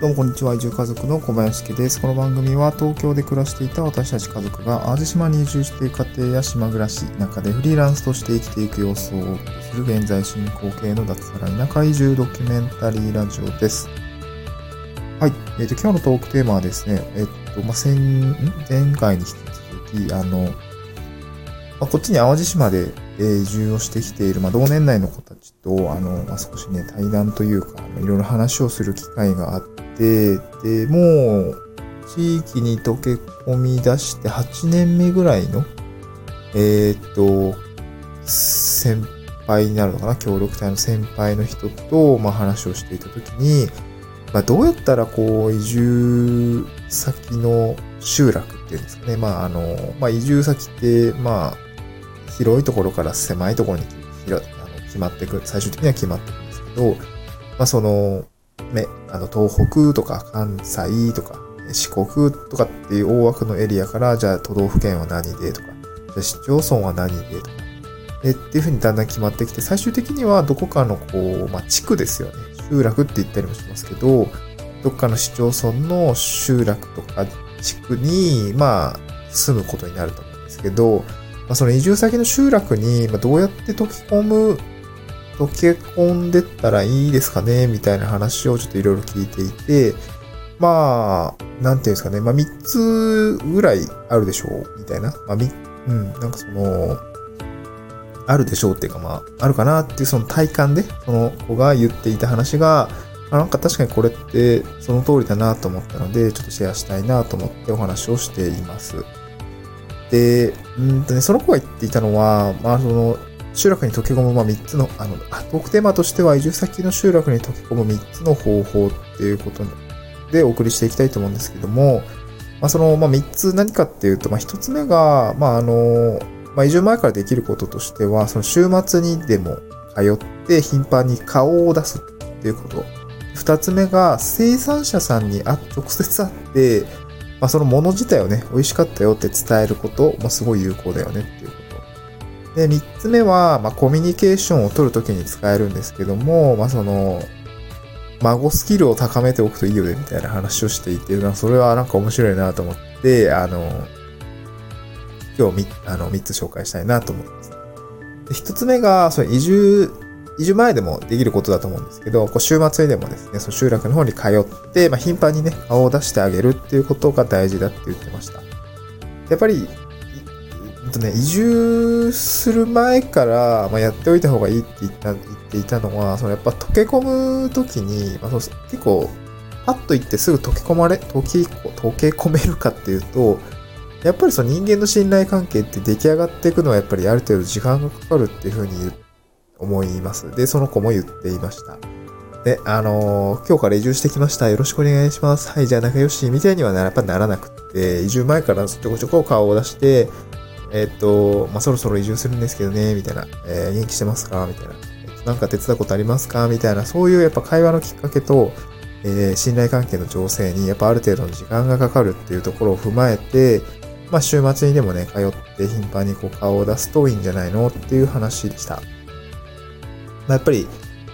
どうもこんにちは。移住家族の小林家です。この番組は東京で暮らしていた私たち家族が淡路島に移住している家庭や島暮らし、中でフリーランスとして生きていく様子をお送りする現在進行形の脱サラ田舎移住ドキュメンタリーラジオです。はい。えっ、と、今日のトークテーマはですね、えっ、と、まあ、先、ん前回に引き続き、あの、まあ、こっちに淡路島で、えー移住をしてきている、まあ、同年代の子たちと、あの、まあ、少しね、対談というか、いろいろ話をする機会があって、で、もう、地域に溶け込み出して8年目ぐらいの、えーっと、先輩になるのかな？協力隊の先輩の人と、まあ、話をしていたときに、まあ、どうやったらこう、移住先の集落っていうんですかね？まあ、あの、まあ、移住先って、まあ、広いところから狭いところにあの決まっていく、最終的には決まっていくんですけど、まあ、その、ね、あの、東北とか関西とか四国とかっていう大枠のエリアから、じゃあ都道府県は何でとか、じゃあ市町村は何でとか、えっていうふうにだんだん決まってきて、最終的にはどこかのこう、まあ、地区ですよね。集落って言ったりもしますけど、どっかの市町村の集落とか地区に、まあ、住むことになると思うんですけど、まあ、その移住先の集落に、ま、どうやって溶け込む、溶け込んでったらいいですかねみたいな話をちょっといろいろ聞いていて、まあ、なんていうんですかね、まあ、3つぐらいあるでしょうみたいな。まあ、み、うん、なんかその、あるでしょうっていうか、まあ、あるかなっていうその体感で、その子が言っていた話が、あなんか確かにこれってその通りだなと思ったので、ちょっとシェアしたいなと思ってお話をしています。で、うんとね、その子が言っていたのは、まあ、その、集落に溶け込む、まあ、3つの、あの、トークテーマとしては、移住先の集落に溶け込む3つの方法っていうことでお送りしていきたいと思うんですけども、まあ、その、まあ、3つ何かっていうと、まあ、1つ目が、まあ、あの、まあ、移住前からできることとしては、その週末にでも通って頻繁に顔を出すっていうこと。2つ目が、生産者さんにあ直接会って、まあ、そのもの自体をね、美味しかったよって伝えること、まあ、すごい有効だよね。で、三つ目は、まあ、コミュニケーションを取るときに使えるんですけども、まあ、その、孫スキルを高めておくといいよね、みたいな話をしていて、まあそれはなんか面白いなと思って、あの、今日み、あの、三つ紹介したいなと思います。で一つ目が、その移住、移住前でもできることだと思うんですけど、こう週末にでもですね、その集落の方に通って、まあ、頻繁にね、顔を出してあげるっていうことが大事だって言ってました。やっぱり、いうんとね、移住する前から、まあ、やっておいた方がいいって言った言っていたのは、そのやっぱ溶け込むときに、まあ、そう結構、パッと行ってすぐ溶け込まれ、溶き溶け込めるかっていうと、やっぱりその人間の信頼関係って出来上がっていくのはやっぱりある程度時間がかかるっていうふうに思います。で、その子も言っていました。で、あのー今日から移住してきました。よろしくお願いします。はい、じゃあ仲良し、みたいにはやっぱならなくって、移住前からちょこちょこ顔を出して、えっと、まあ、そろそろ移住するんですけどね、みたいな。えー元気してますか？みたいな。えっと、なんか手伝うことありますか？みたいな。そういうやっぱ会話のきっかけと、えー信頼関係の醸成にやっぱある程度の時間がかかるっていうところを踏まえて、まあ、週末にでもね、通って頻繁にこう顔を出すといいんじゃないのっていう話でした。まあ、やっぱり、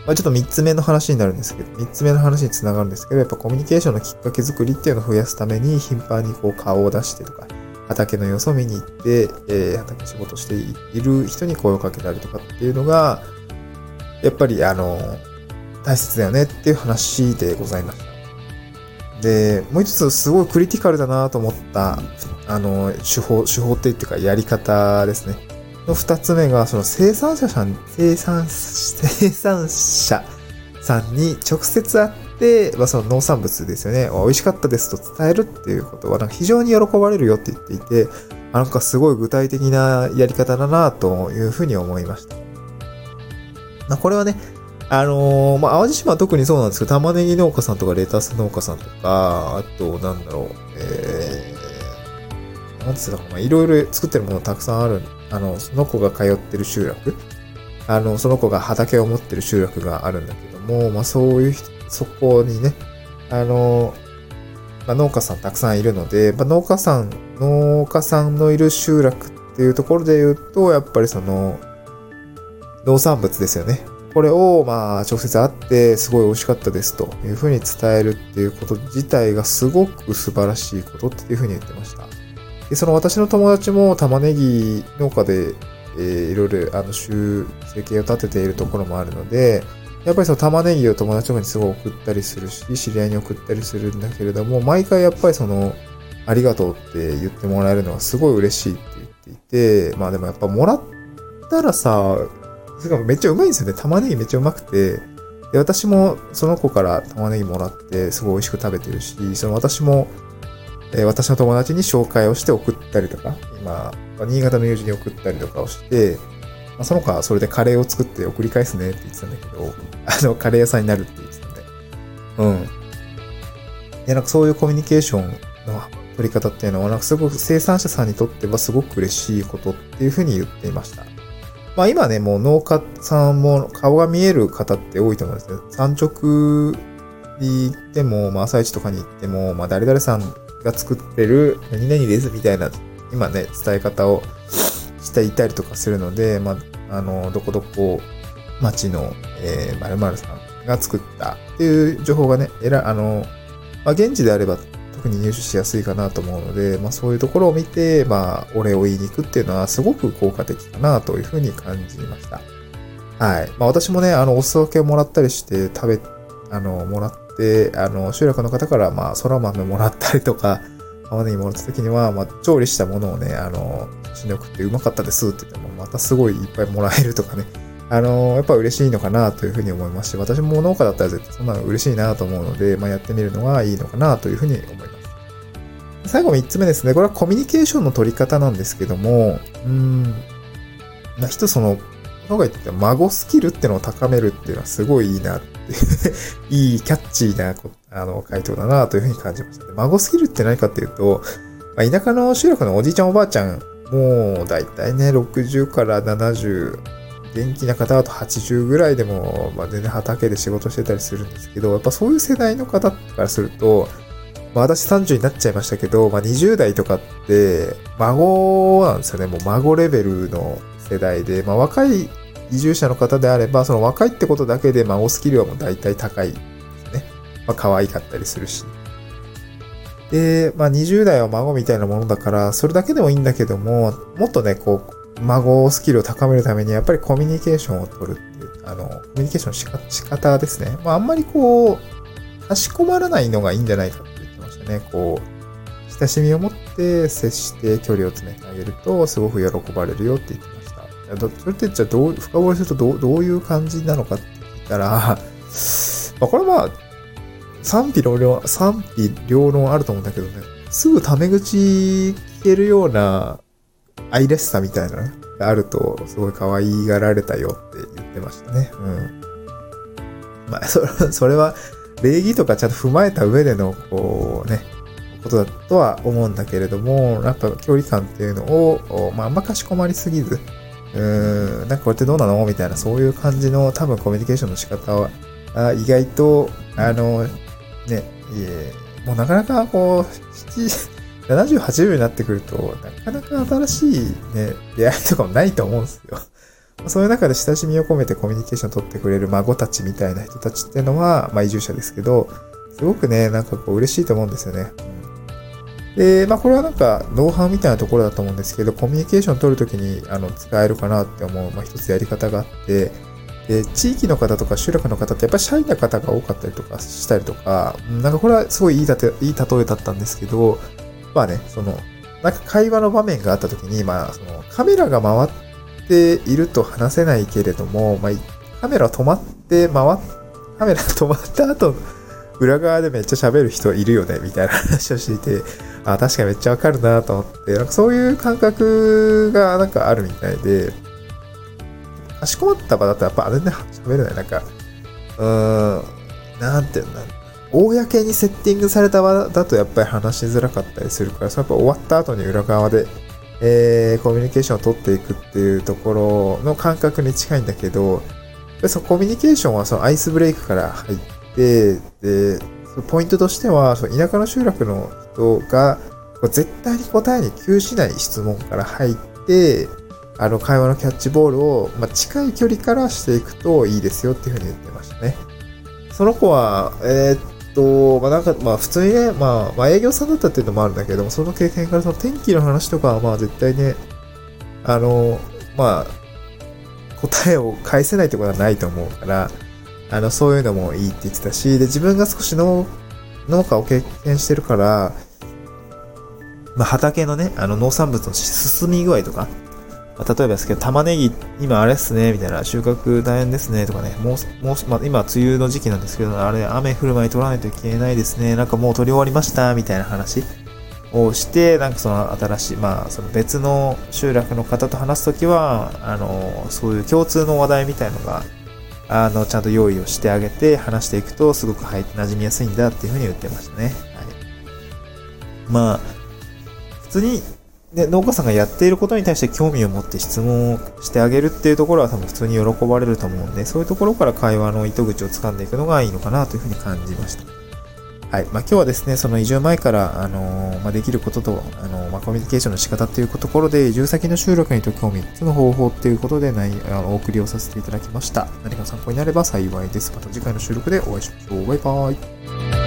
まあ、ちょっと3つ目の話になるんですけど、3つ目の話につながるんですけど、やっぱコミュニケーションのきっかけ作りっていうのを増やすために頻繁にこう顔を出してとか、畑の様子を見に行って、えー畑仕事している人に声をかけたりとかっていうのが、やっぱりあの、大切だよねっていう話でございました。で、もう一つすごいクリティカルだなと思った、あの、手法、手法っていうかやり方ですね。の二つ目が、その生産者さん、生産、生産者さんに直接会って、まあ、その農産物ですよね、美味しかったですと伝えるっていうことは、なんか非常に喜ばれるよって言っていて、なんかすごい具体的なやり方だなというふうに思いました。まあ、これはね、あのーまあ、淡路島は特にそうなんですけど、玉ねぎ農家さんとかレタス農家さんとか、あと、なんだろう、えー、なんつうのかな、まあいろいろ作ってるものたくさんある。あの、その子が通ってる集落、あの、その子が畑を持ってる集落があるんだけども、まあ、そういう人、そこにね、あの、まあ、農家さんたくさんいるので、まあ、農家さん、農家さんのいる集落っていうところで言うと、やっぱりその、農産物ですよね。これを、まあ、直接会って、すごい美味しかったですというふうに伝えるっていうこと自体がすごく素晴らしいことっていうふうに言ってました。で、その私の友達も玉ねぎ農家で、えーいろいろ、あの、収生計を立てているところもあるので、やっぱりその玉ねぎを友達とかにすごい送ったりするし、知り合いに送ったりするんだけれども、毎回やっぱりその、ありがとうって言ってもらえるのはすごい嬉しいって言っていて、まあでもやっぱもらったらさ、しかもめっちゃうまいんですよね。玉ねぎめっちゃうまくて。で、私もその子から玉ねぎもらって、すごい美味しく食べてるし、その私も、え私の友達に紹介をして送ったりとか、今、新潟の友人に送ったりとかをして、あ、その子はそれでカレーを作って送り返すねって言ってたんだけど、あの、カレー屋さんになるって言ってたんで。うん。で、なんかそういうコミュニケーションの取り方っていうのは、なんかすごく生産者さんにとってはすごく嬉しいことっていうふうに言っていました。まあ今ね、もう農家さんも顔が見える方って多いと思うんですね。産直に行っても、まあ朝市とかに行っても、まあ誰々さんが作ってる何々ですみたいな、今ね、伝え方をしていたりとかするので、まあ、あの、どこどこ町の、えー、〇〇さんが作ったっていう情報がね、えら、あの、まあ現地であれば特に入手しやすいかなと思うので、まあそういうところを見て、まあお礼を言いに行くっていうのはすごく効果的かなというふうに感じました。はい。まあ私もね、あの、お裾分けをもらったりして食べ、あの、もらって、あの、集落の方から、まあ、空豆もらったりとか、玉ねぎもらった時には、まあ、調理したものをね、あの、写真で送ってうまかったですって言っても、またすごいいっぱいもらえるとかね、あの、やっぱ嬉しいのかなというふうに思いますし、私も農家だったら絶対そんなの嬉しいなと思うので、まあ、やってみるのがいいのかなというふうに思います。最後3つ目ですね。これはコミュニケーションの取り方なんですけども、うん、まあ、人その、僕が言ってた孫スキルってのを高めるっていうのはすごいいいなって、いいキャッチーなこあの回答だなというふうに感じました。孫スキルって何かっていうと、まあ、田舎の集落のおじいちゃんおばあちゃん、もうだいたいね、60から70、元気な方だと80ぐらいでも、まあ、全然畑で仕事してたりするんですけど、やっぱそういう世代の方からすると、まあ、私30になっちゃいましたけど、まあ、20代とかって、孫なんですよね。もう孫レベルの世代で、まあ、若い移住者の方であれば、その若いってことだけで孫スキルはもう大体高い。まあ、可愛かったりするし。で、まあ、20代は孫みたいなものだから、それだけでもいいんだけども、もっとね、こう、孫スキルを高めるために、やっぱりコミュニケーションを取るっていう、あの、コミュニケーションの仕方仕方ですね。まあ、あんまりこう、かしこまらないのがいいんじゃないかって言ってましたね。こう、親しみを持って接して距離を詰めてあげると、すごく喜ばれるよって言ってました。それってじゃあどう、深掘りするとどうどういう感じなのかって言ったら、まあ、これはまあ、賛否両論、賛否両論あると思うんだけどね、すぐタメ口聞けるような愛らしさみたいなあると、すごい可愛がられたよって言ってましたね。うん。まあ、それ それは、礼儀とかちゃんと踏まえた上での、こうね、ことだとは思うんだけれども、やっぱ距離感っていうのを、まあ、あんまかしこまりすぎず、うーん、なんかこれってどうなの？みたいな、そういう感じの多分コミュニケーションの仕方は、あ意外と、あの、ね、いえ、もうなかなかこう、7 70、80になってくると、なかなか新しいね、出会いとかもないと思うんですよ。そういう中で親しみを込めてコミュニケーションを取ってくれる孫たちみたいな人たちっていうのは、まあ移住者ですけど、すごくね、なんかこう嬉しいと思うんですよね。で、まあこれはなんか、ノウハウみたいなところだと思うんですけど、コミュニケーションを取るときにあの使えるかなって思う、まあ一つやり方があって、で、地域の方とか集落の方ってやっぱりシャイな方が多かったりとかしたりとか、なんかこれはすごいいいたていい例えだったんですけど、まあね、その、なんか会話の場面があったときに、まあ、そのカメラが回っていると話せないけれども、まあ、カメラ止まって回っ、カメラ止まった後、裏側でめっちゃ喋る人いるよね、みたいな話をしていて、あ、確かにめっちゃわかるなと思って、なんかそういう感覚がなんかあるみたいで、かしこまった場だとやっぱ全然 喋れない。なんか、うーん、なんていうんだ公にセッティングされた場だとやっぱり話しづらかったりするから、そやっぱ終わった後に裏側で、えー、コミュニケーションを取っていくっていうところの感覚に近いんだけど、そのコミュニケーションはそのアイスブレイクから入って、で、ポイントとしては、その田舎の集落の人が絶対に答えに窮しない質問から入って、あの、会話のキャッチボールを、まあ、近い距離からしていくといいですよっていうふうに言ってましたね。その子は、えー、っと、まあ、なんか、まあ、普通にね、まあ、まあ、営業さんだったっていうのもあるんだけども、その経験からその天気の話とかは、まあ、絶対ね、あの、まあ、答えを返せないってことはないと思うから、あの、そういうのもいいって言ってたし、で、自分が少し農農家を経験してるから、まあ、畑のね、あの農産物の進み具合とか、まあ、例えばですけど、玉ねぎ、今あれっすね、みたいな、収穫大変ですね、とかね、もう、もう、まあ、今、梅雨の時期なんですけど、あれ、雨降る前に取らないといけないですね、なんかもう取り終わりました、みたいな話をして、なんかその新しい、まあ、その別の集落の方と話すときは、あの、そういう共通の話題みたいのが、あの、ちゃんと用意をしてあげて話していくと、すごく、はい、馴染みやすいんだっていうふうに言ってましたね。はい。まあ、普通に、で、農家さんがやっていることに対して興味を持って質問をしてあげるっていうところは多分普通に喜ばれると思うんで、そういうところから会話の糸口を掴んでいくのがいいのかなというふうに感じました。はい。まあ、今日はですね、その移住前から、あのー、まあ、できることと、あのー、まあ、コミュニケーションの仕方っていうところで、移住先の集落に溶け込み、3つの方法っていうことで、ない、あの、お送りをさせていただきました。何か参考になれば幸いです。また次回の収録でお会いしましょう。バイバーイ。